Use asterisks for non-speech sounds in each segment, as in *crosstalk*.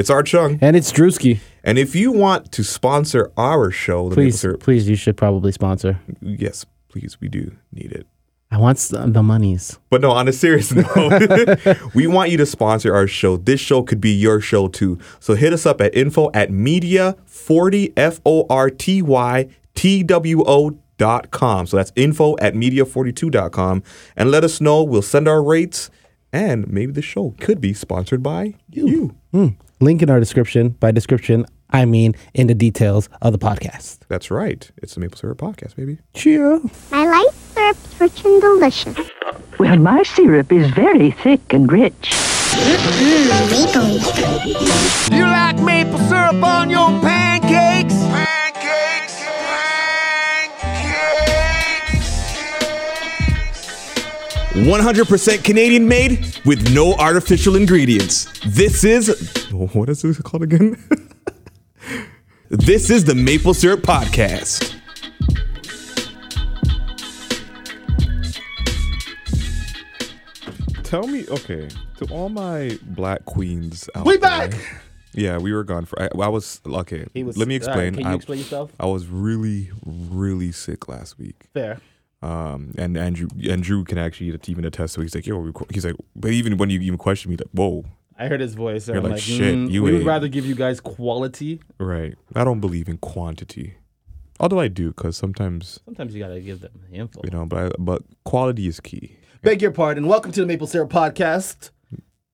It's R. Chung. And it's Drewski. And if you want to sponsor our show, the Maple Please, Syrup- please, you should probably sponsor. yes, please, we do need it. I want s- the monies. But no, on a serious *laughs* note, *laughs* we want you to sponsor our show. This show could be your show too. So hit us up at info at media40, F O R T Y T W O dot com. So that's info at media42.com. And let us know. We'll send our rates. And maybe the show could be sponsored by you. Hmm. Link in our description. By description, I mean in the details of the podcast. That's right. It's the Maple Syrup Podcast, baby. Cheer. I like syrups rich and delicious. Well, my syrup is very thick and rich. Maple. You like maple syrup on your pancakes? Pancakes, 100% Canadian made with no artificial ingredients. This is. What is this called again? *laughs* this is the Maple Syrup Podcast. Tell me, okay, to all my black queens out We there- back! Yeah, we were gone for. I, I was okay. He was- let me all right, explain. can you I, explain yourself? I was really, really sick last week. Fair. Um, and Andrew Andrew can actually even attest to. it. He's like, yo, he's like, but even when you even question me, like, whoa, I heard his voice. You're I'm like, like, "Shit, mm, you we would rather give you guys quality. right? I don't believe in quantity, although I do, because sometimes Sometimes you gotta give them the info. you know, but I, but quality is key. Beg your pardon. Welcome to the Maple Syrup Podcast.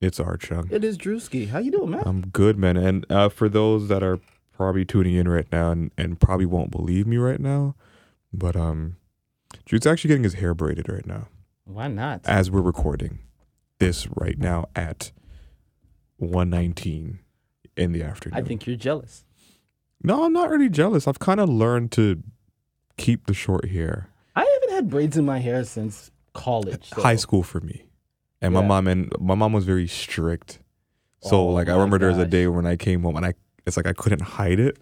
It's R. Chung. It is Drewski. How you doing, man? I'm good, man. And uh, for those that are probably tuning in right now and, and probably won't believe me right now, but um, Drew's actually getting his hair braided right now Why not? as we're recording this right now at 1:19 in the afternoon. I think you're jealous. No, I'm not really jealous. I've kind of learned to keep the short hair. I haven't had braids in my hair since college. so- High school for me. And my mom and my mom was very strict. So Oh like I remember there was a day when I came home and I it's like I couldn't hide it.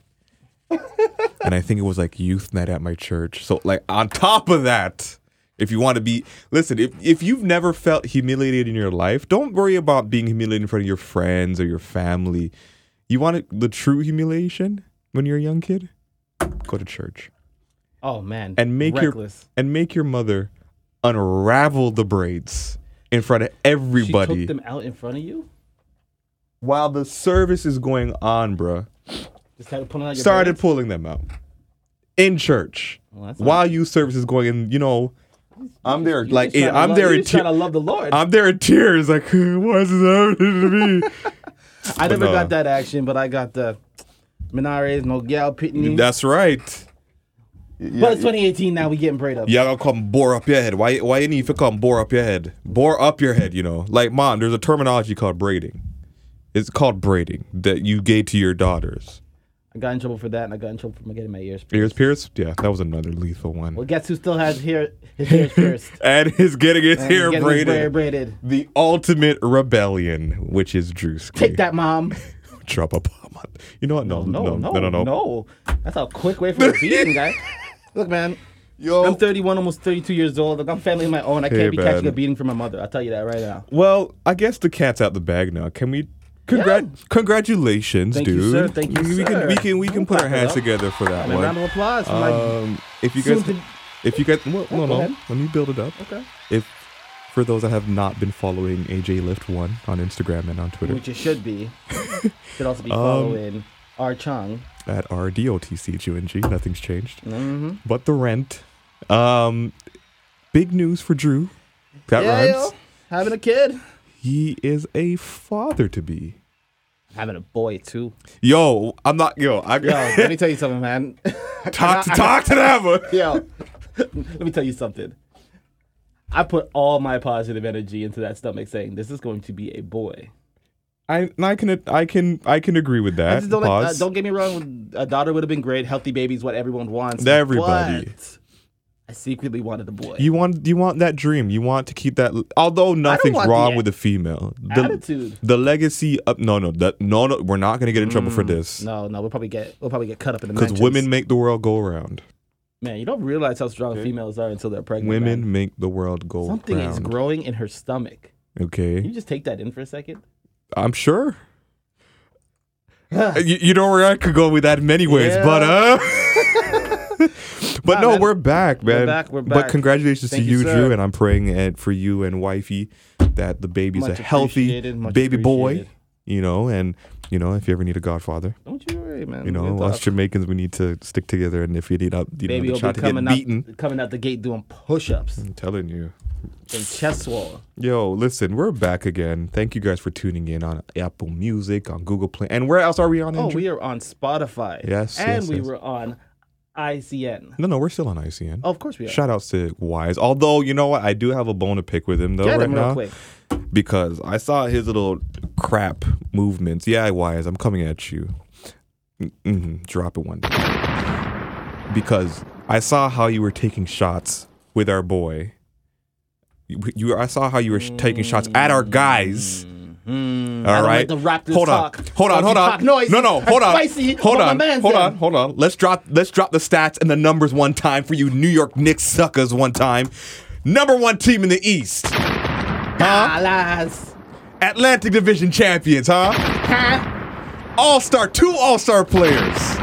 And I think it was like youth night at my church. So like on top of that, if you want to be listen, if if you've never felt humiliated in your life, don't worry about being humiliated in front of your friends or your family. You want the true humiliation when you're a young kid? Go to church. Oh man. and make Reckless. your and make your mother unravel the braids in front of She everybody took them out in front of you. while the service is going on, bruh. Just started pulling out your Started braids? pulling them out in church Well, that's while youth service is going. And you know, I'm there You like just eh, I'm love- there you in just trying to love the Lord. I'm there in tears. Like, why is this happening to me? *laughs* I never no. got uh, that action, but I got the Minares, no gal pitney. That's right. but it's 2018 now. We getting braid up. Y'all gonna come bore up your head. Why? Why you need to come bore up your head? Bore up your head. You know, like mom. There's a terminology called braiding. It's called braiding that you gave to your daughters. I got in trouble for that, and I got in trouble for getting my ears pierced. Ears pierced? Yeah, that was another lethal one. Well, guess who still has hair? His *laughs* ears pierced. and his getting his And hair getting his hair braided. The ultimate rebellion, which is Drewski. Take that, mom. *laughs* Drop a bomb on. You know what? No, No, no, no, no, no, no. That's a quick way for a beating, *laughs* guy. Look, man. Yo. I'm 31, almost 32 years old. I'm family of my own. I can't Hey, be catching a beating from my mother. I'll tell you that right now. Well, I guess the cat's out the bag now. Can we? Congrat- Congratulations, Thank you, dude. sir. Thank you, we sir. can we can we can put our hands up. together for that And a round of one. applause. Um, if you guys, to- if you guys, well, no, no, let me build it up. Okay. If for those that have not been following AJ Lift One on Instagram and on Twitter Which you should be. *laughs* should also be Um, following R Chung. at R D O T C G N G, nothing's changed. Mm-hmm. But the rent. Um, big news for Drew. That yeah, rhymes. yo, having a kid. He is a father to be. Having a boy too. Yo, I'm not. Yo, I Yo, let me tell you something, man. *laughs* *laughs* talk to talk to them. *laughs* Yo, let me tell you something. I put all my positive energy into that stomach, saying this is going to be a boy. I I can I can I can agree with that. don't, like, uh, don't get me wrong. A daughter would have been great. Healthy baby's what everyone wants. Everybody. but I secretly wanted a boy. you want you want that dream. You want to keep that. Although nothing's wrong the with the female. The, Attitude. The legacy of no no that no no we're not gonna get in trouble for this Mm, No, no, we'll probably get we'll probably get cut up in the because women make the world go around. Man, you don't realize how strong females are until they're pregnant. Women man. make the world go Something is growing in her stomach. Can Okay, you just take that in for a second? I'm sure. *sighs* you, you know where I could go with that in many ways, Yeah. but uh. *laughs* but Nah, no, man. we're back, man. We're back, we're back. But congratulations Thank to you. Drew, and I'm praying and for you and wifey that the baby's Much a healthy baby boy. You know, and you know if you ever need a godfather, Don't you worry, man. you know us. Jamaicans, we need to stick together, and if you need up, you Baby know, try be to get coming out, beaten. coming out the gate doing push-ups I'm telling you. and chest swell. Yo, listen, we're back again. Thank you guys for tuning in on Apple Music, on Google Play, and where else are we on? Oh, Andrew? we are on Spotify. Yes, and yes, we yes. were on ICN. no, no, we're still on ICN. Oh, of course we are. Shout outs to WIZE. Although, you know what? I do have a bone to pick with him though Get right him real now. quick. Because I saw his little crap movements. Yeah, WIZE, I'm coming at you. hmm Drop it one day. Because I saw how you were taking shots with our boy. You, you I saw how you were sh- taking shots at our guys. Mm, All I right. like the Raptors hold on. talk. Hold on. Hold on. noisy No, no. Hold on. Spicy Hold on. Hold on. Hold on. Let's drop. Let's drop the stats and the numbers one time for you New York Knicks suckers. One time. Number one team in the East. Huh? Dallas. Atlantic Division champions, huh? All star, two all star players.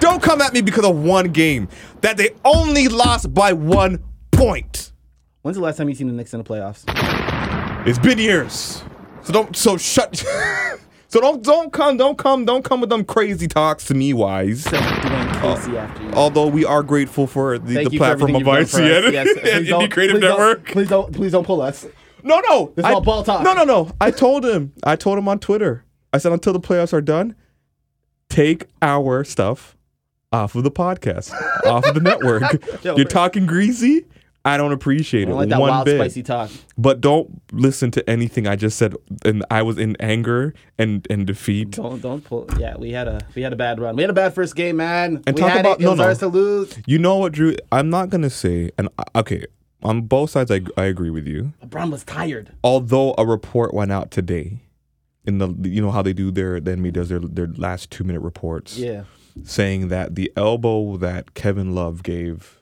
Don't come at me because of one game that they only lost by one point. When's the last time you seen the Knicks in the playoffs? It's been years. So don't so shut *laughs* So don't don't come don't come don't come with them crazy talks to me WIZE. Dwane Casey uh, after you. Although we are grateful for the, the for platform everything of you've done for us. ICN Yes, *laughs* and please don't- Indie Creative please don't- Network. Please don't, please don't pull us. No, no. This is all ball talk. No, no, no. I told him. I told him on Twitter. I said until the playoffs are done, take our stuff off of the podcast, off of the network. *laughs* Yo, You're talking greasy. I don't appreciate I it don't like that one wild, bit. spicy talk. But don't listen to anything I just said. And I was in anger and and defeat. Don't don't pull. Yeah, we had a we had a bad run. We had a bad first game, man. And we talk had about- it. It no, was no. to lose. You know what, Drew? I'm not gonna say. And okay, on both sides, I I agree with you. LeBron was tired. although a report went out today in the you know how they do their the NBA does their their last two minute reports Yeah. saying that the elbow that Kevin Love gave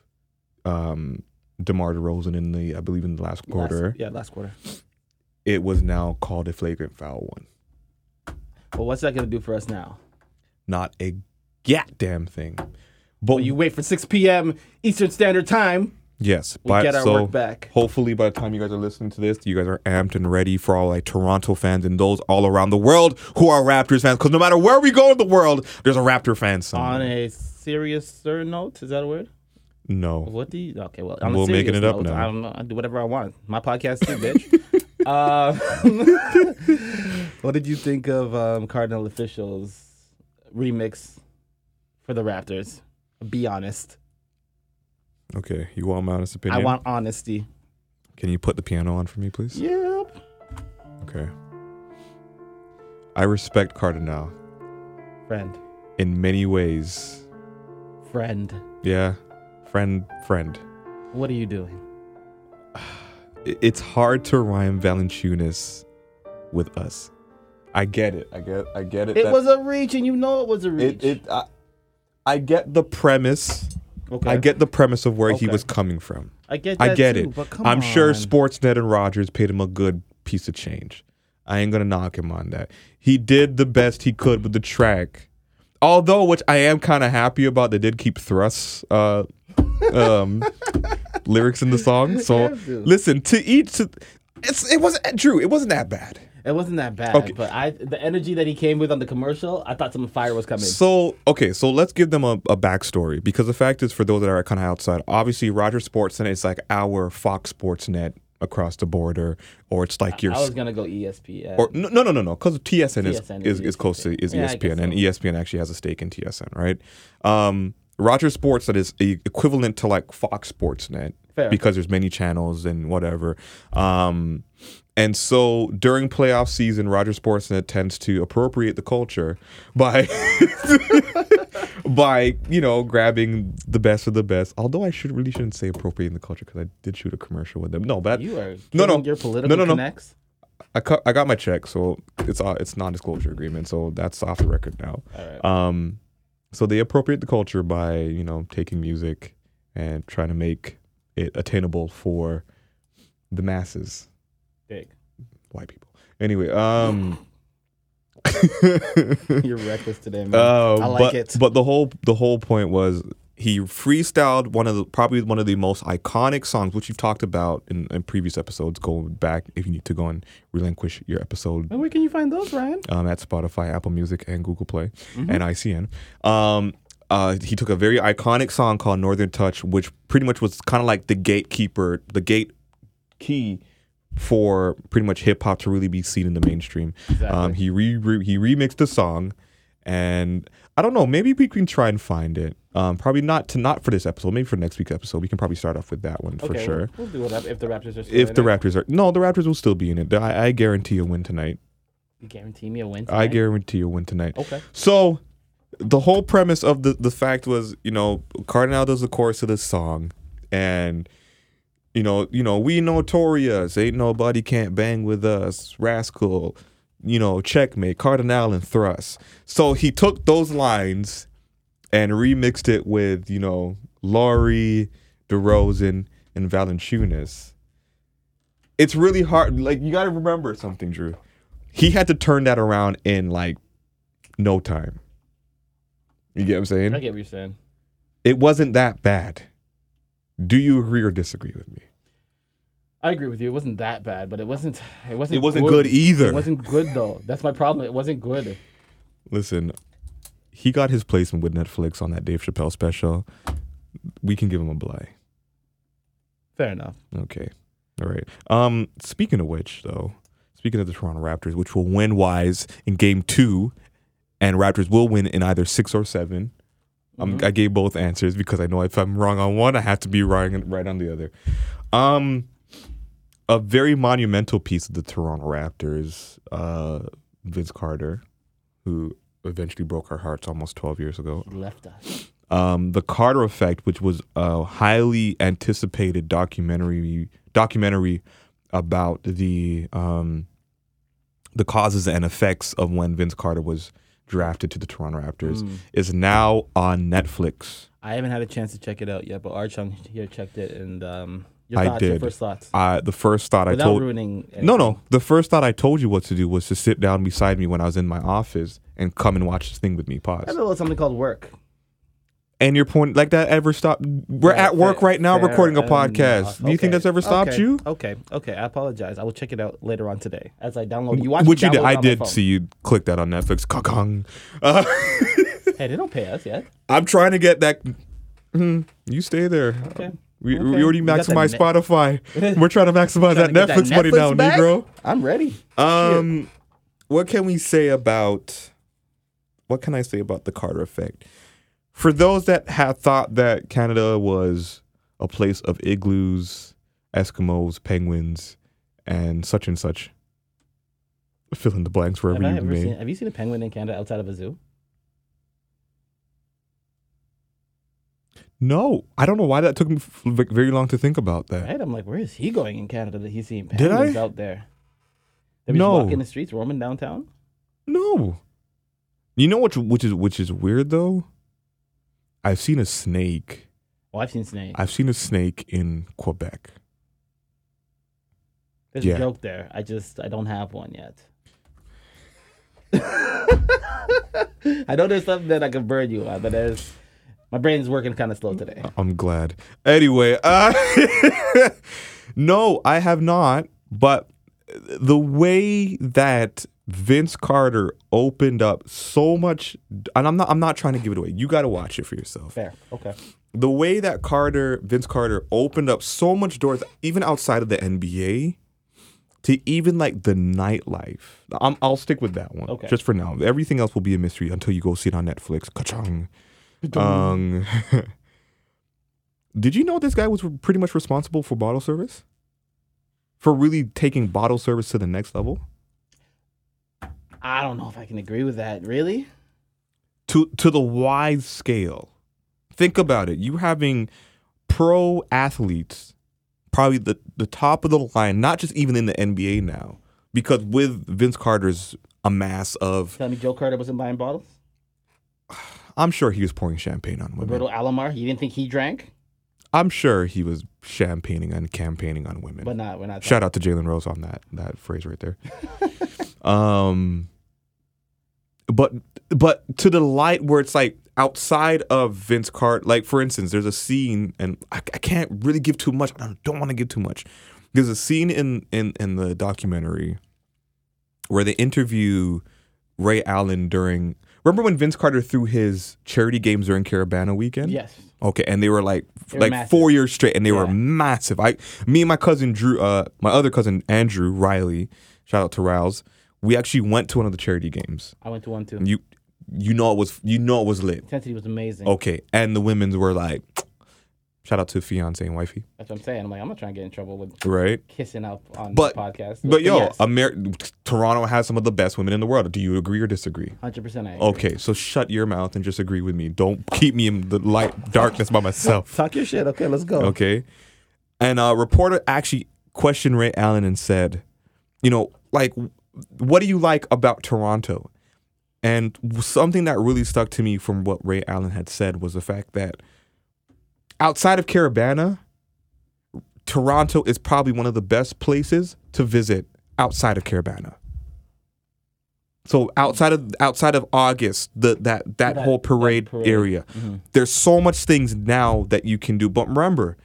um DeMar DeRozan in the I believe in the last quarter Last, yeah, last quarter. it was now called a flagrant foul one Well, what's that gonna do for us now? not a goddamn thing but Well, you wait for 6 p.m. Eastern Standard Time. yes We but get our so work back. hopefully by the time you guys are listening to this you guys are amped and ready for all like Toronto fans and those all around the world who are Raptors fans because no matter where we go in the world there's a Raptor fan somewhere. On a serious note, is that a word? No. What do you? Okay, well, a We're making it up now. I don't know. I do whatever I want. My podcast too, bitch. uh, *laughs* *laughs* what did you think of um, Kardinal Offishall remix for the Raptors? Be honest. Okay, you want my honest opinion? I want honesty. Can you put the piano on for me, please? Yep. Okay. I respect Kardinal Friend. in many ways. Friend. Yeah, friend, friend. What are you doing? It's hard to rhyme Valanciunas with us. I get it. I get. I get it. It that- was a reach, and you know it was a reach. It. it I, I get the premise. okay. I get the premise of where he was coming from. I get. That I get too, it. But come I'm sure. Sportsnet and Rogers paid him a good piece of change. I ain't gonna knock him on that. He did the best he could with the track. Although, which I am kind of happy about, they did keep Thrust's uh, um, lyrics in the song. So listen to each. To, it's it wasn't Drew. It wasn't that bad. It wasn't that bad, Okay. but I the energy that he came with on the commercial, I thought some fire was coming. So okay, so let's give them a, a backstory because the fact is, for those that are kind of outside, obviously Roger Sportsnet is like our Fox Sportsnet across the border, or it's like your I was gonna go ESPN. or no, no, no, no, because TSN, is, TSN is, is is close to is Yeah, ESPN, and. ESPN actually has a stake in TSN, right? Um, Roger Sports that is equivalent to like Fox Sportsnet Fair. because there's many channels and whatever. Um, and so during playoff season, Roger Sportsnet tends to appropriate the culture by *laughs* by you know grabbing the best of the best. Although I should really shouldn't say appropriating the culture because I did shoot a commercial with them. No, but you are no, no, your political no, no, no. connects. I cut, I got my check, so it's uh, it's non-disclosure agreement, so that's off the record now. All right. Um, so they appropriate the culture by you know taking music and trying to make it attainable for the masses, Big. white people. Anyway, um, *laughs* You're reckless today, man. Uh, *laughs* I like but, it. But the whole the whole point was he freestyled one of the probably one of the most iconic songs, which you've talked about in, in previous episodes. Go back if you need to go and relinquish your episode And where can you find those, Ryan? um, at Spotify, Apple Music, and Google Play Mm-hmm. and ICN. Um, uh, he took a very iconic song called Northern Touch, which pretty much was kind of like the gatekeeper, the gate key for pretty much hip hop to really be seen in the mainstream. Um, he re, re he remixed the song, and I don't know, maybe we can try and find it. Um, probably not to not for this episode, maybe for next week's episode. We can probably start off with that one for sure. We'll, we'll do it if the Raptors are still If in the it. Raptors are no, the Raptors will still be in it. I, I guarantee a win tonight. You guarantee me a win. Tonight? I guarantee a win tonight. Okay. So the whole premise of the the fact was, you know, Kardinal does the chorus of this song, and you know, you know, we notorious, ain't nobody can't bang with us, Rascalz, you know, checkmate, Kardinal and Thrust. So he took those lines and remixed it with, you know, Lowry, DeRozan, and Valanciunas. It's really hard. Like you got to remember something, Drew. He had to turn that around in like no time. You get what I'm saying? I get what you're saying. It wasn't that bad. Do you agree or disagree with me? I agree with you. It wasn't that bad, but it wasn't. It wasn't. It wasn't good either. It wasn't good though. That's my problem. It wasn't good. Listen, he got his placement with Netflix on that Dave Chappelle special. We can give him a belay. Fair enough. Okay. All right. Um, speaking of which, though, speaking of the Toronto Raptors, which will win WIZE in game two, and Raptors will win in either six or 7 Um, I gave both answers because I know if I'm wrong on one, I have to be right, right on the other. Um, a very monumental piece of the Toronto Raptors, uh, Vince Carter, who eventually broke our hearts almost 12 years ago He left us. um, the Carter Effect, which was a highly anticipated documentary documentary about the um, the causes and effects of when Vince Carter was drafted to the Toronto Raptors, Mm. is now on Netflix. I haven't had a chance to check it out yet, but R. Chung here checked it, and um, your I thoughts, your did. first thoughts, Uh, the first thought I told ruining. no, anything. no, the first thought I told you what to do was to sit down beside me when I was in my office and come and watch this thing with me. I Pause. have a little something called work. And your point, like that, ever stopped? We're Yeah, at work fair- right now, fair recording a podcast. Do you think that's ever stopped okay, you? Okay, okay. I apologize. I will check it out later on today as I download. You watch Which you did. it I did see you click that on Netflix. Kakong. Uh, Hey, they don't pay us yet. *laughs* I'm trying to get that. Mhm. You stay there. Okay. We, Okay. we already that maximized net- Spotify. *laughs* We're trying to maximize that Trying to get Netflix money now, back? Negro. I'm ready. Um, what can we say about? What can I say about the Carter effect? For those that have thought that Canada was a place of igloos, Eskimos, penguins, and such and such, fill in the blanks wherever Have, you may. seen, have you seen a penguin in Canada outside of a zoo? No, I don't know why that took me f- very long to think about that. Right? I'm like, where is he going in Canada that he's seeing Did penguins I? out there? They were No. just walking the streets, roaming downtown. No. You know what? Which is which is weird though. I've seen a snake. Oh, I've seen snakes. I've seen a snake in Quebec. There's yeah. a joke there. I just I don't have one yet. *laughs* I know there's something that I can burn you on, but there's my brain's working kind of slow today. I'm glad. Anyway, *laughs* uh, no, I have not. But the way that Vince Carter opened up so much, and I'm not. I'm not trying to give it away. You got to watch it for yourself. Fair. Okay. the way that Carter, Vince Carter, opened up so much doors, even outside of the NBA, to even like the nightlife. I'm, I'll stick with that one, Okay. just for now. Everything else will be a mystery until you go see it on Netflix. Ka-chung. Um, *laughs* did you know this guy was pretty much responsible for bottle service? For really taking bottle service to the next level? I don't know if I can agree with that. Really? to to the wide scale. Think about it. You having pro athletes, probably the, the top of the line, not just even in the NBA now, because with Vince Carter's amass of, Tell me Joe Carter wasn't buying bottles? I'm sure he was pouring champagne on women. Roberto Alomar, you didn't think he drank? I'm sure he was champagning and campaigning on women. But not, we're not. Shout out to Jalen Rose on that that phrase right there. *laughs* um, but but to the light where it's like outside of Vince Carter. Like for instance, there's a scene, and I, I can't really give too much. I don't want to give too much. There's a scene in in in the documentary where they interview Ray Allen during. Remember when Vince Carter threw his charity games during Caribana weekend? Yes. Okay, and they were like were like massive. four years straight, and they were massive. I, me and my cousin Drew, uh, my other cousin Andrew Riley, shout out to Rouse. We actually went to one of the charity games. I went to one too. You, you know it was you know it was lit. Intensity was amazing. Okay, and the women's were like, shout out to fiance and wifey, That's what I'm saying. I'm like, I'm not trying to get in trouble with right? kissing up on But the podcast. but yo, yes, Amer- Toronto has some of the best women in the world. Do you agree or disagree? 100% Okay, so shut your mouth and just agree with me. Don't keep me in the light darkness by myself. *laughs* Talk your shit. Okay, let's go. Okay. And a reporter actually questioned Ray Allen and said, you know, like, what do you like about Toronto? And something that really stuck to me from what Ray Allen had said was the fact that outside of Caribana, Toronto is probably one of the best places to visit outside of Caribana. So outside of outside of August, the that that, That- whole that parade, parade. area, mm-hmm. there's so much things now that you can do. But remember,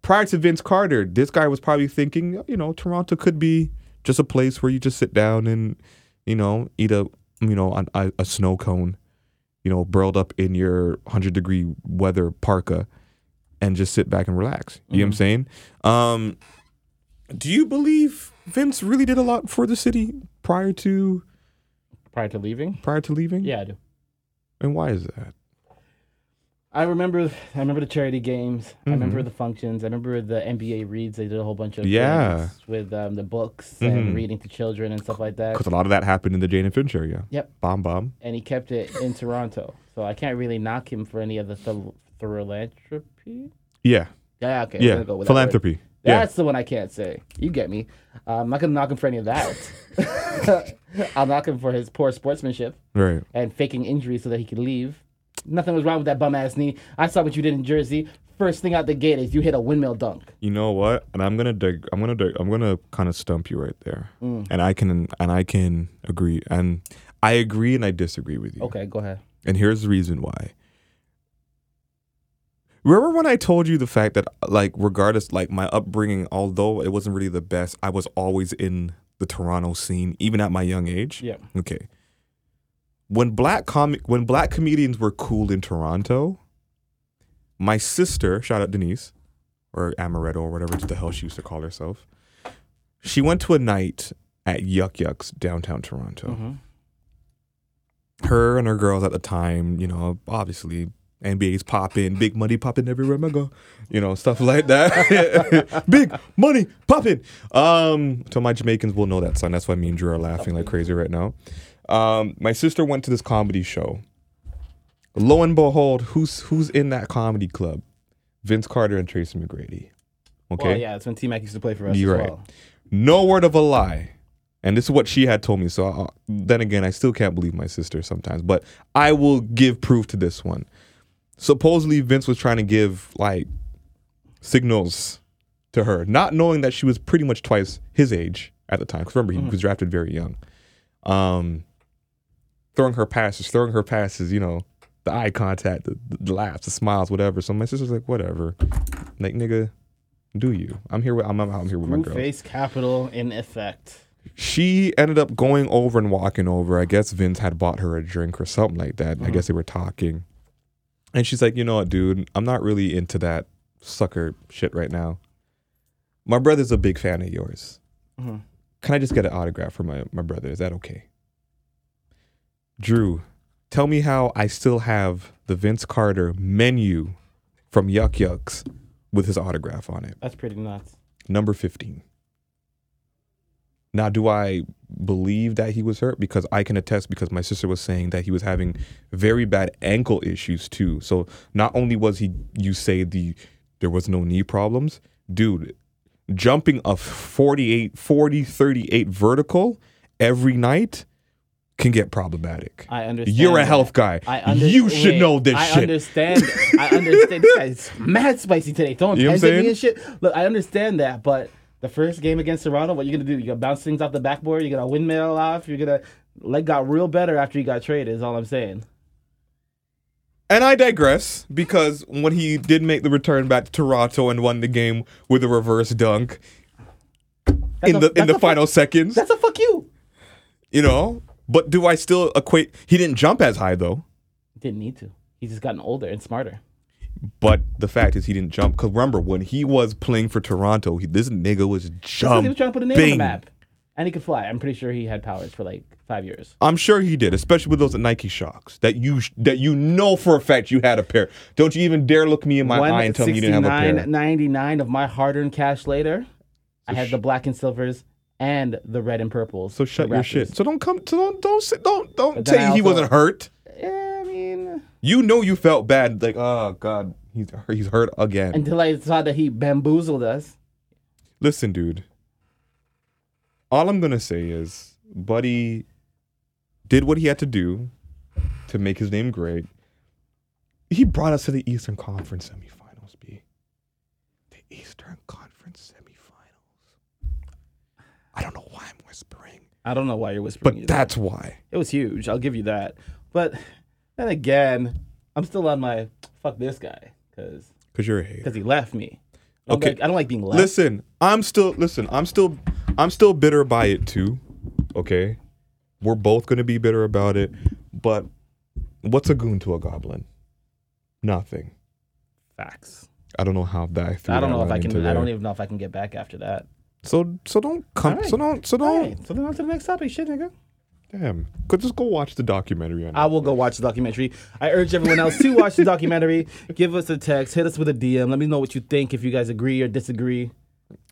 prior to Vince Carter, this guy was probably thinking, you know, Toronto could be just a place where you just sit down and, you know, eat a, you know, a, a snow cone, you know, burled up in your hundred degree weather parka, and just sit back and relax. You know what I'm saying? Um, do you believe Vince really did a lot for the city prior to Prior to leaving? prior to leaving? Yeah, I do. And why is that? I remember I remember the charity games. I Mhm. remember the functions. I remember the NBA reads. They did a whole bunch of Yeah. things with um, the books Mhm. and reading to children and stuff like that. Because a lot of that happened in the Jane and Finch area. Yep. Bomb bomb. And he kept it in Toronto. So I can't really knock him for any of the phil- philanthropy. Yeah. Yeah, okay. Yeah. go with that. Philanthropy. Yeah. That's the one I can't say. You get me. Uh, I'm not gonna knock him for any of that. I'll knock him for his poor sportsmanship Right. and faking injuries so that he could leave. Nothing was wrong with that bum ass knee. I saw what you did in Jersey. First thing out the gate is you hit a windmill dunk. You know what? And I'm gonna dig, I'm gonna dig, I'm gonna kind of stump you right there. Mm. And I can and I can agree and I agree and I disagree with you. Okay, go ahead. And here's the reason why. Remember when I told you the fact that like regardless like my upbringing although it wasn't really the best, I was always in the Toronto scene even at my young age. Yeah. Okay. When black comic when black comedians were cool in Toronto, my sister, shout out Denise, or Amaretto or whatever the hell she used to call herself, she went to a night at Yuk Yuk's downtown Toronto. Mhm. Her and her girls at the time, you know, obviously NBA's popping, big money popping everywhere I go, you know, stuff like that. *laughs* big money popping. Um, so my Jamaicans will know that song. That's why me and Drew are laughing like crazy right now. Um, my sister went to this comedy show. Lo and behold, who's who's in that comedy club? Vince Carter and Tracy McGrady. Okay. Well, yeah, that's when T Mac used to play for us You're right. well. No word of a lie. And this is what she had told me. So uh, then again, I still can't believe my sister sometimes, but I will give proof to this one. Supposedly, Vince was trying to give like signals to her, not knowing that she was pretty much twice his age at the time. Because remember, he was drafted very young. Um, throwing her passes, throwing her passes, you know, the eye contact, the, the laughs, the smiles, whatever. So my sister's like, whatever. Like, nigga, do you? I'm here with I'm, I'm here with my girl Face capital in effect. she ended up going over and walking over. I guess Vince had bought her a drink or something like that. I guess they were talking. And she's like, you know what, dude, I'm not really into that sucker shit right now. My brother's a big fan of yours. Mhm. Can I just get an autograph for my, my brother? Is that okay? Drew, tell me how I still have the Vince Carter menu from Yuk Yuk's with his autograph on it That's pretty nuts. number 15. Now, do I believe that he was hurt? Because I can attest because my sister was saying that he was having very bad ankle issues too. So not only was he, you say the, there was no knee problems, dude, jumping a 48, 40, 38 vertical every night can get problematic. I understand. You're a that. health guy. I under- you should wait, know this I shit. understand. I *laughs* understand. This guy's mad spicy today. Throwing You know what I'm me saying? and shit. Look, I understand that, but the first game against Toronto, what you gonna do? You gonna bounce things off the backboard? You gonna windmill off? You're gonna Leg got real better after he got traded. Is all I'm saying. And I digress because when he did make the return back to Toronto and won the game with a reverse dunk in a- the in the final seconds, That's a fuck you. you know. But do I still equate? He didn't jump as high though. Didn't need to. He's just gotten older and smarter. But the fact is, he didn't jump. Cause remember when he was playing for Toronto, he, this nigga was jumping. he was trying to put a name on the map, and he could fly. I'm pretty sure he had powers for like five years. I'm sure he did, especially with those Nike Shox that you that you know for a fact you had a pair. Don't you even dare look me in my eye and tell me you didn't have a pair. 99 of my hard-earned cash later, I had the black and silvers and the red and purples. So shut your shit. So don't come. So don't don't sit, don't don't say I he wasn't hurt. Yeah, I mean, You know you felt bad. Like oh god, he's he's hurt again. until I saw that he bamboozled us. Listen, dude. All I'm gonna say is, Buddy did what he had to do to make his name great. He brought us to the Eastern Conference semifinals, B. The Eastern Conference semifinals. I don't know why I'm whispering, I don't know why you're whispering. but either. that's why. it was huge. I'll give you that. But then again, I'm still on my fuck this guy because Cause you're a hater. because he left me. I Okay. like, I don't like being left. Listen, I'm still listen. I'm still I'm still bitter by it too. Okay, we're both gonna be bitter about it. But what's a goon to a goblin? Nothing. Facts. I don't know how that. threw I don't know if I can. I don't even know if I can get back after that. So so don't come. Alright. So don't. So don't. right, so then on to the next topic. Shit, nigga. Damn. Could just go watch the documentary on. I will go watch the documentary. I urge everyone else to watch the documentary. *laughs* Give us a text. Hit us with a DM. Let me know what you think. If you guys agree or disagree.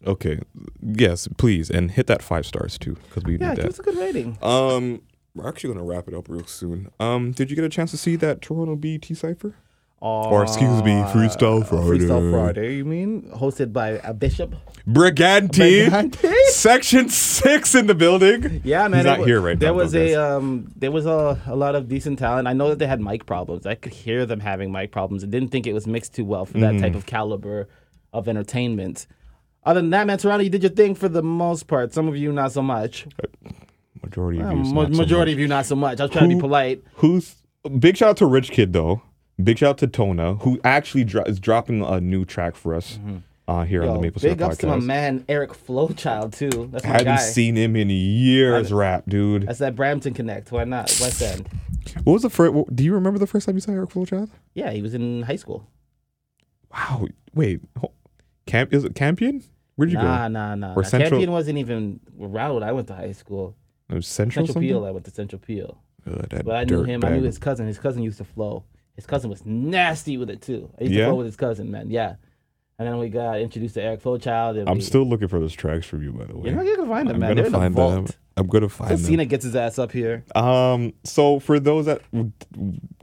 Okay. Yes, please, and hit that five stars too, because we Yeah, need give us a good rating. Um, we're actually gonna wrap it up real soon. Um, did you get a chance to see that Toronto BT Or excuse me, Freestyle Friday. Freestyle Friday. You mean hosted by a bishop? Brigante, Brigante? *laughs* Section Six in the building. Yeah, man. He's not it wa- here right there now. was a um, there was a, a lot of decent talent. I know that they had mic problems. I could hear them having mic problems. I didn't think it was mixed too well for that Mm. type of caliber of entertainment. Other than that, man, Toronto, you did your thing for the most part. Some of you not so much. majority of Uh, you. ma- majority of you not so much. I was trying to be polite. Who's big shout out to Rich Kidd though. Big shout out to Tona, who actually dro- is dropping a new track for us uh, here on Mm-hmm. The Maple Syrup big ups to my man Eric Flowchild too. That's my Hadn't guy. seen him in years, rap dude. That's that Brampton Connect. Why not? West End. What was the first? Do you remember the first time you saw Eric Flowchild? Yeah, he was in high school. Wow. Wait. Camp is it Campion? Where did you Nah, go? nah, nah. Or nah. Central- Campion wasn't even around when I went to high school. It was Central. Central something? Peel. I went to Central Peel. That But I knew him. I knew his cousin. His cousin used to flow. His cousin was nasty with it too. I used Yeah? to flow with his cousin, man. Yeah. And then we got introduced to Eric Flowchild. I'm we, still looking for those tracks from you, by the way. You're not gonna find them, I'm man. gonna They're in the vault. them. I'm gonna find So them. Cena gets his ass up here. Um, so for those that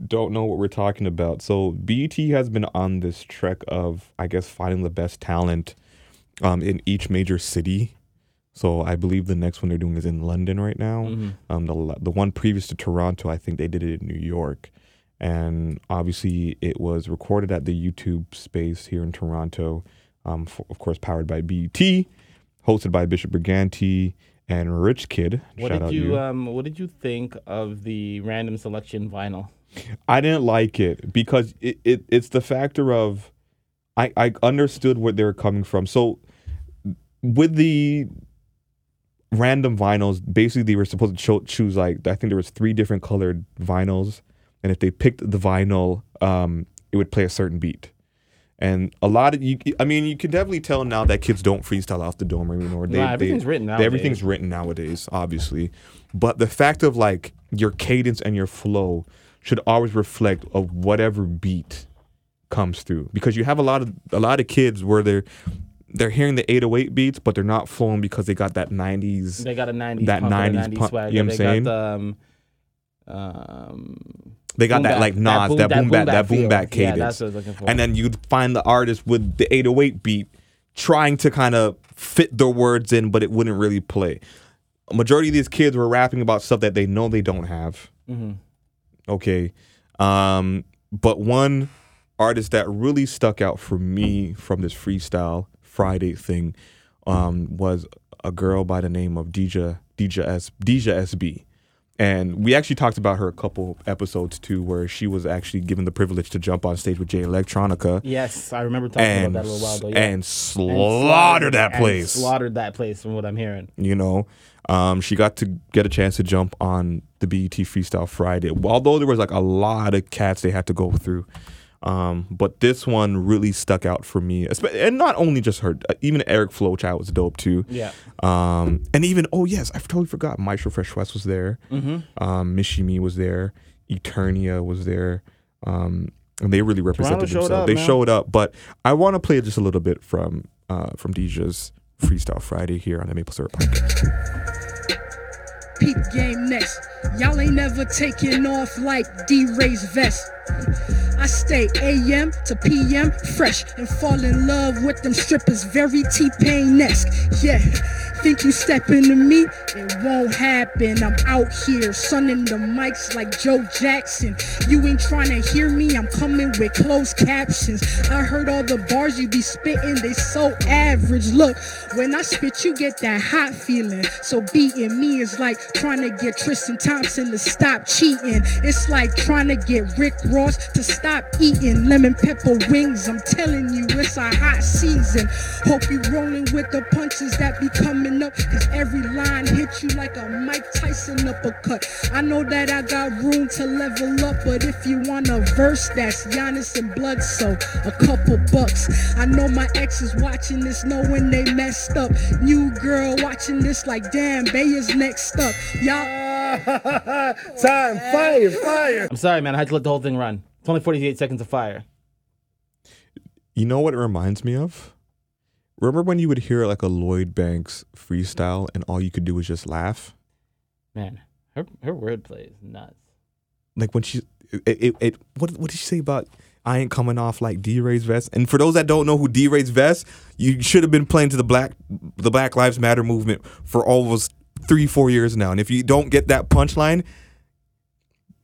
don't know what we're talking about, so BET has been on this trek of, I guess, finding the best talent, um, in each major city. So I believe the next one they're doing is in London right now. Mm-hmm. Um, the the one previous to Toronto, I think they did it in New York, and obviously it was recorded at the YouTube space here in Toronto. Um, f of course, powered by BT, hosted by Bishop Brigante and Rich Kidd. What Shout did out you, um What did you think of the random selection vinyl? I didn't like it because it, it it's the factor of I I understood where they were coming from. So with the random vinyls, basically they were supposed to cho- choose like I think there was three different colored vinyls, and if they picked the vinyl, um, it would play a certain beat. And a lot of you, I mean, you can definitely tell now that kids don't freestyle off the dome anymore. They, Nah, they- everything's written nowadays. Everything's written nowadays, obviously. But the fact of like your cadence and your flow should always reflect of whatever beat comes through because you have a lot of a lot of kids where they're they're hearing the 808 beats but they're not flowing because they got that 90s They got a '90s That pump 90s 90s pump, swag. you know what I'm saying? got the um, um they got boom that bap, like Nas that boom back that boom feel. back Yeah, cadence that's what I was looking for. and then you'd find the artist with the 808 beat trying to kind of fit their words in but it wouldn't really play a majority of these kids were rapping about stuff that they know they don't have Mm-hmm. okay um but one artist that really stuck out for me from this freestyle friday thing um was a girl by the name of Deja Deja S Deja SB and we actually talked about her a couple episodes too, where she was actually given the privilege to jump on stage with Jay Electronica Yes, I remember talking and about that a little while ago. Yeah. and slaughtered that place. slaughtered that place, from what I'm hearing. you know um, she got to get a chance to jump on the BET Freestyle Friday. Although there was like a lot of cats they had to go through, um, but this one really stuck out for me. And not only just her, uh, even Eric Flowchild was dope too. Yeah. Um, and even oh yes, I totally forgot. Maestro Fresh Wes was there. Mm-hmm. Um, Michie Mee was there. Eternia was there. Um, and they really represented showed themselves. up, they man. showed up. But I want to play just a little bit from uh, from Deja's Freestyle Friday here on the Maple Syrup Podcast. Peep game next. Y'all ain't never taking off like D Ray's vest. I stay AM to PM fresh and fall in love with them strippers, very T Pain esque. Yeah, think you step into me? It won't happen. I'm out here sunning the mics like Joe Jackson. You ain't trying to hear me, I'm coming with closed captions. I heard all the bars you be spitting, they so average. Look, when I spit, you get that hot feeling. So beating me is like trying to get Tristan Thompson to stop cheating. It's like trying to get Rick Ross to stop eating lemon pepper wings. I'm telling you, it's a hot season. Hope you rolling with the punches that be coming up. Cause every line hits you like a Mike Tyson uppercut. I know that I got room to level up, but if you want a verse, that's Giannis and Bledsoe. A couple bucks. I know my ex is watching this, knowing they messed up. New girl watching this, like damn, Bay is next up. Y'all. *laughs* Time, fire, fire. I'm sorry, man. I had to let the whole thing run. It's only 48 seconds of fire. You know what it reminds me of? Remember when you would hear like a Lloyd Banks freestyle and all you could do was just laugh? Man, her her wordplay is nuts. Like when she, it, it, it what, what did she say about I ain't coming off like DeRay's vest? And for those that don't know who DeRay's vest, you should have been playing to the black, the Black Lives Matter movement for almost three, four years now. And if you don't get that punchline,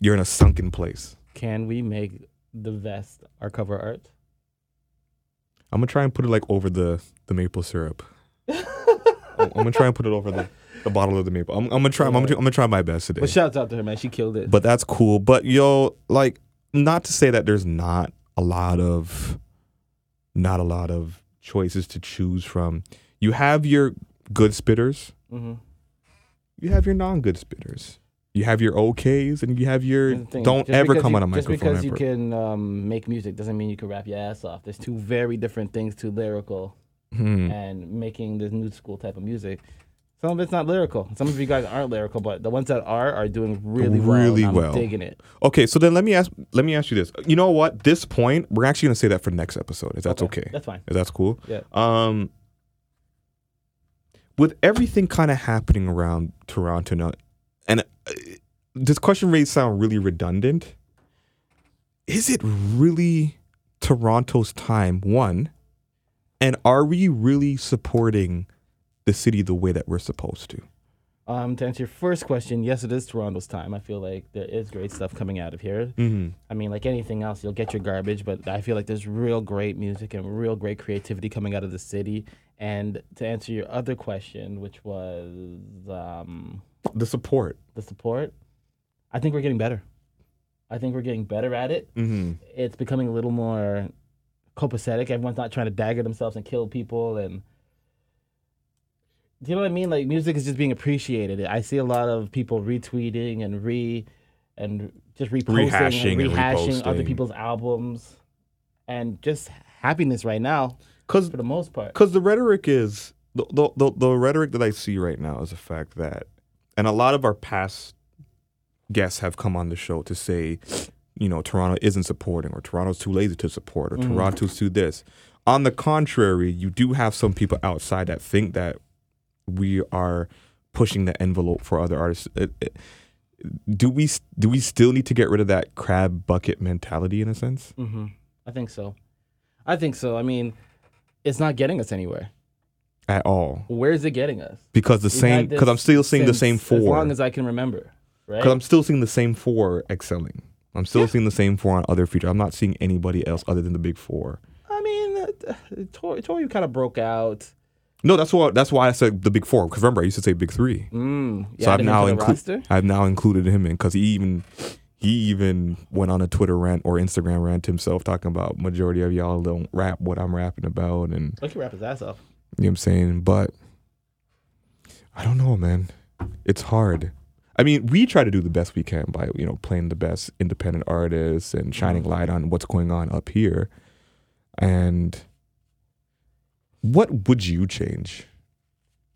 you're in a sunken place. Can we make the vest our cover art? I'm gonna try and put it like over the the maple syrup. I'm, I'm gonna try and put it over the, the bottle of the maple. I'm, I'm gonna try. I'm gonna, I'm gonna try my best today. Well, shouts out to her, man. She killed it. but that's cool. But yo, like, not to say that there's not a lot of, not a lot of choices to choose from. You have your good spitters. hmm You have your non-good spitters. You have your OKs, and you have your don't ever come you- on a microphone. Just because you ever. can um, make music doesn't mean you can rap your ass off. There's two very different things to lyrical Hmm. and making this new school type of music. Some of it's not lyrical. Some of you guys aren't lyrical, but the ones that are are doing really well. Really I'm well. digging it. Okay, so then let me ask. Let me ask you this. You know what? This point, we're actually gonna say that for next episode. If that's okay. That's fine. If that's cool. Yeah. Um, with everything kind of happening around Toronto now, and uh, this question may sound really redundant. Is it really Toronto's time? One, and are we really supporting the city the way that we're supposed to? Um, to answer your first question, yes, it is Toronto's time. I feel like there is great stuff coming out of here. Mm-hmm. I mean, like anything else, you'll get your garbage, but I feel like there's real great music and real great creativity coming out of the city. And to answer your other question, which was um, The support. the support, I think we're getting better. I think we're getting better at it. Mm-hmm. It's becoming a little more copacetic. Everyone's not trying to dagger themselves and kill people and do you know what I mean? Like music is just being appreciated. I see a lot of people retweeting and re and just reposting Rehashing and and rehashing other people's albums and just happiness right now Because for the most part. Because the rhetoric is the, the the the rhetoric that I see right now is the fact that, and a lot of our past guests have come on the show to say, you know, Toronto isn't supporting, or Toronto's too lazy to support, or Toronto's too this. On the contrary, you do have some people outside that think that we are pushing the envelope for other artists. It- it- do we do we still need to get rid of that crab bucket mentality in a sense? hmm I think so. I think so. I mean, it's not getting us anywhere. At all, Where is it getting us? because the We've same because I'm still seeing the same four. As long as I can remember, right? Because I'm still seeing the same four excelling. I'm still seeing the same four on other features. I'm not seeing anybody else other than the big four. I mean, uh, uh, Tory, Tory kind of broke out. No, that's why that's why I said the big four. Because remember, I used to say big three. Mm, you so I've now included. I've now included him in because he even he even went on a Twitter rant or Instagram rant himself talking about majority of y'all don't rap what I'm rapping about and Look, he rap his ass off. you know what I'm saying. But I don't know, man. It's hard. I mean, we try to do the best we can by you know playing the best independent artists and shining Mm-hmm. light on what's going on up here. And what would you change?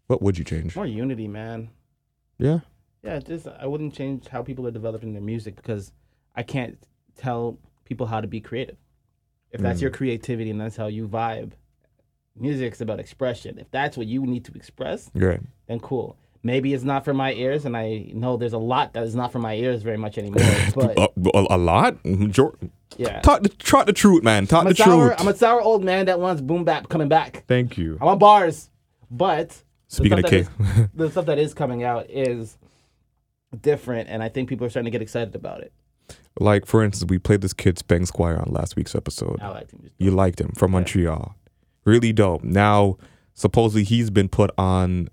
What would you change? More unity, man. Yeah. Yeah, just I wouldn't change how people are developing their music because I can't tell people how to be creative. If that's Mm. your creativity and that's how you vibe, music's about expression. If that's what you need to express, Right. then cool. Maybe it's not for my ears, and I know there's a lot that is not for my ears very much anymore. *laughs* But A, a, a lot. Major- yeah, Talk the talk the truth, man. Talk I'm a the sour. truth. I'm a sour old man that wants boom bap coming back. Thank you. I want bars, but Speaking of K, is- the stuff that is coming out is different, and I think people are starting to get excited about it. like for instance, we played this kid Speng Squire on last week's episode. I like him. You liked him from Montreal. Really dope. Now, supposedly he's been put on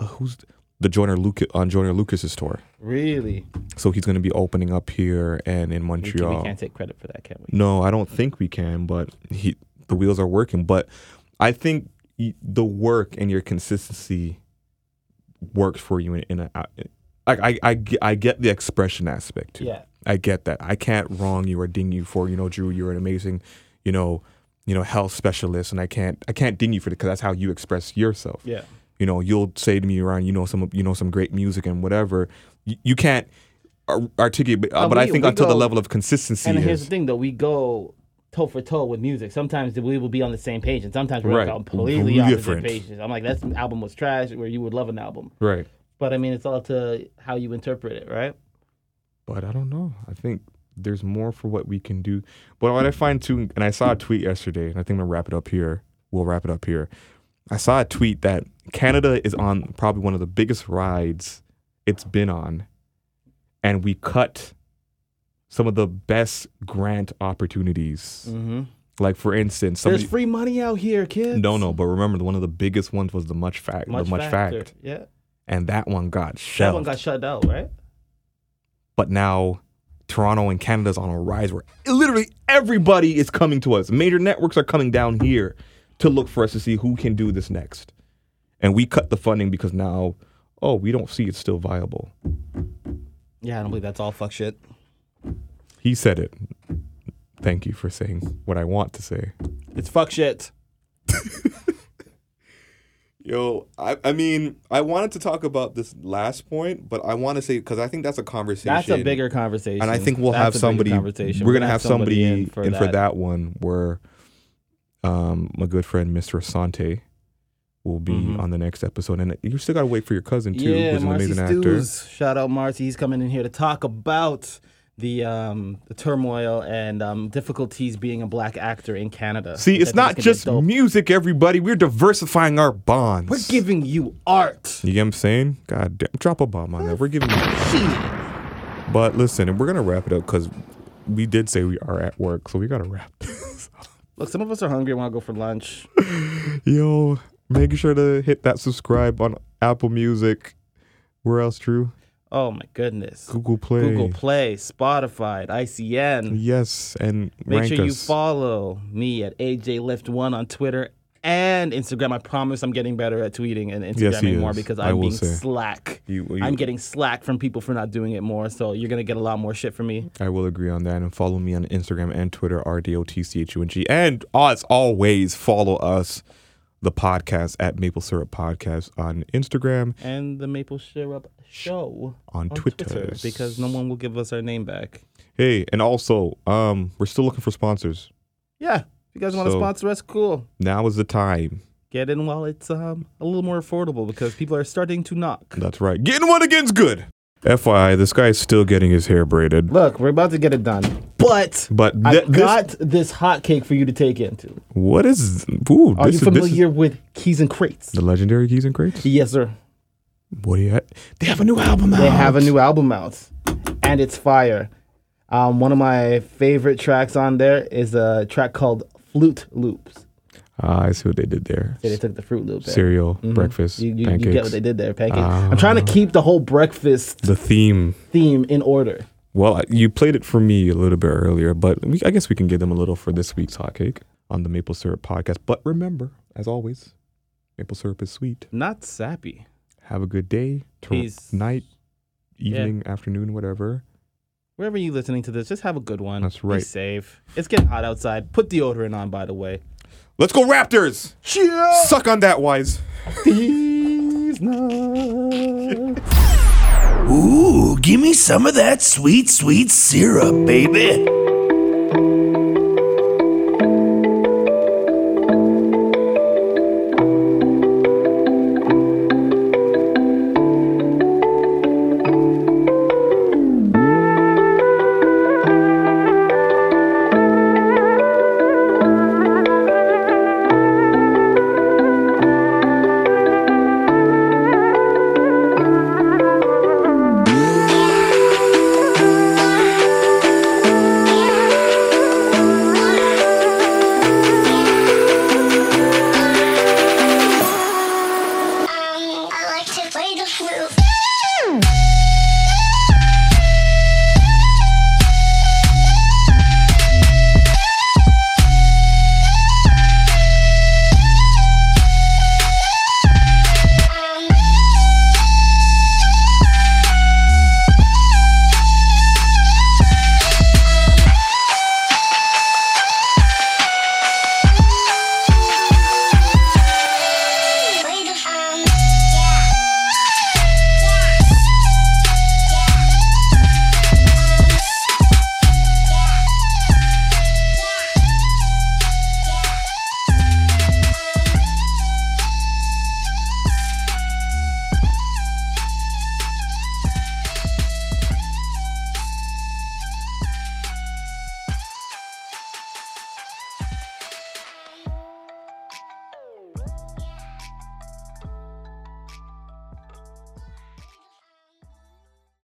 uh, who's the Joyner Lucas on Joyner Lucas's tour. Really, So he's going to be opening up here and in Montreal. we can't take credit for that, can we? No, I don't think we can, but he the wheels are working. But I think the work and your consistency works for you in, in a. Uh, I, I, I, ge- I get the expression aspect too. Yeah. I get that. I can't wrong you or ding you for you know Drew. You're an amazing, you know, you know health specialist, and I can't I can't ding you for it because that's how you express yourself. Yeah. You know, you'll say to me Ryan, you know, some you know some great music and whatever. You, you can't articulate, but, uh, but I think we until the level of consistency And is here's the thing, though, we go toe for toe with music. Sometimes we will be on the same page, and sometimes we're Right. completely Different. pages. I'm like, that album was trash, where you would love an album. right. But I mean, it's all to how you interpret it, right? but I don't know. I think there's more for what we can do. But what I find too, and I saw a tweet yesterday, and I think I'm gonna wrap it up here. We'll wrap it up here. I saw a tweet that Canada is on probably one of the biggest rides it's been on, and we cut some of the best grant opportunities. Mm-hmm. Like for instance, somebody, There's free money out here, kids. no, no, but remember the- one of the biggest ones was the MuchFACT, much, the much factor. fact, Yeah, and that one got shut. that one got shut down, right? but now Toronto and Canada's on a rise where literally everybody is coming to us. Major networks are coming down here to look for us to see who can do this next. And we cut the funding because now, oh, we don't see it's still viable. Yeah, I don't believe that's all fuck shit. He said it. Thank you for saying what I want to say. It's fuck shit. *laughs* Yo, I, I mean, I wanted to talk about this last point, but I want to say because I think that's a conversation. That's a bigger conversation. and I think we'll That's have a bigger somebody. Conversation. We're gonna have somebody in for that. that one where, um, my good friend Mr. Asante will be Mhm. on the next episode, and you still gotta wait for your cousin too, Yeah, who's an Marcy amazing actor. Stews. Shout out Marcy. He's coming in here to talk about the um the turmoil and um difficulties being a black actor in Canada. See, it's not is gonna be just music, everybody. We're diversifying our bonds. We're giving you art. You get what I'm saying? God damn, drop a bomb on that. We're giving you. But listen, and we're gonna wrap it up because we did say we are at work, so we gotta wrap *laughs* this. Look, some of us are hungry. And want to go for lunch? *laughs* Yo, make sure to hit that subscribe on Apple Music. Where else, Drew? Oh my goodness. Google Play. Google Play, Spotify, ICN. Yes, and Make sure you follow me at AJ Lift One on Twitter and Instagram. I promise I'm getting better at tweeting and Yes, Instagramming more is. because I'm being say. slack. You- you- I'm getting slack from people for not doing it more. So you're gonna get a lot more shit from me. I will agree on that. And follow me on Instagram and Twitter, RDOTCHUNG. And as always, follow us, the podcast, at Maple Syrup Podcast on Instagram, And the Maple Syrup Show on, Twitter. because no one will give us our name back. Hey, and also, um, we're still looking for sponsors. Yeah, you guys want to So- sponsor us, cool. Now is the time. Get in while it's um a little more affordable because people are starting to knock. That's right. Getting one again's good. FYI, this guy's still getting his hair braided. Look, we're about to get it done, but But I th- this- got this hot cake for you to take into. what is? Ooh, Are this you is, this familiar is with Keys N Krates? the legendary Keys N Krates. Yes, sir. What do you? Have? They have a new album out. They have a new album out, and it's fire. Um, one of my favorite tracks on there is a track called Flute Loops. Ah, I see what they did there. Yeah, they took the Froot Loop. Cereal, breakfast, You, you, you get what they did there, pancakes. I'm trying to keep the whole breakfast the theme. theme in order. Well, you played it for me a little bit earlier, but we, I guess we can give them a little for this week's hot cake on the Maple Syrup podcast. But remember, as always, maple syrup is sweet. Not sappy. Have a good day, Peace. night, evening, afternoon, whatever. Wherever you listening to this, just have a good one. That's right. Be right. safe. It's getting hot outside. Put deodorant on, by the way. Let's go, Raptors! Suck on that, WIZE. These *laughs* nuts. Ooh, give me some of that sweet, sweet syrup, baby.